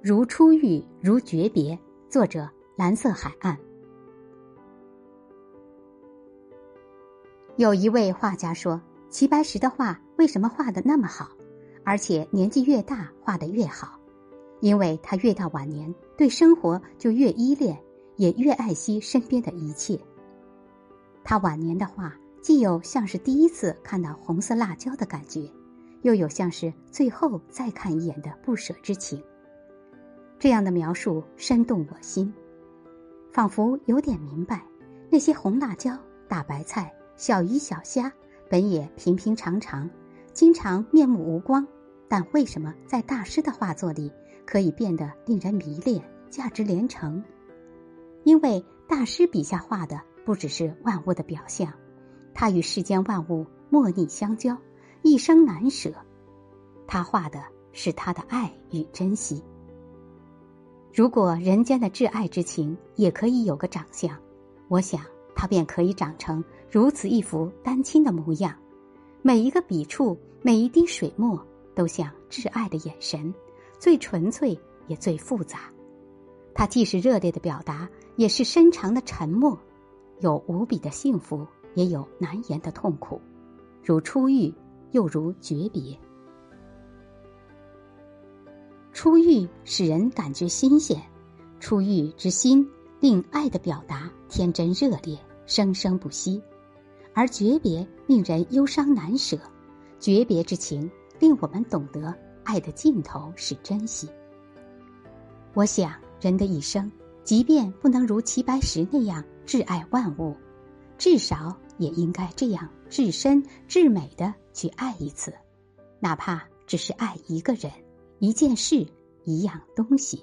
如初遇，如诀别。作者：蓝色海岸。有一位画家说：“齐白石的画为什么画的那么好，而且年纪越大画的越好？因为他越到晚年，对生活就越依恋，也越爱惜身边的一切。他晚年的画，既有像是第一次看到红色辣椒的感觉。”又有像是最后再看一眼的不舍之情。这样的描述深动我心，仿佛有点明白，那些红辣椒、大白菜、小鱼小虾，本也平平常常，经常面目无光，但为什么在大师的画作里可以变得令人迷恋、价值连城？因为大师笔下画的不只是万物的表象，他与世间万物莫逆相交。一生难舍，他画的是他的爱与珍惜。如果人间的挚爱之情也可以有个长相，我想它便可以长成如此一幅丹青的模样。每一个笔触，每一滴水墨，都像挚爱的眼神，最纯粹也最复杂。它既是热烈的表达，也是深长的沉默，有无比的幸福，也有难言的痛苦，如初遇。又如诀别，初遇使人感觉新鲜，初遇之心令爱的表达天真热烈，生生不息；而诀别令人忧伤难舍，诀别之情令我们懂得爱的尽头是珍惜。我想，人的一生，即便不能如齐白石那样挚爱万物，至少也应该这样至深至美的。去爱一次，哪怕只是爱一个人、一件事、一样东西。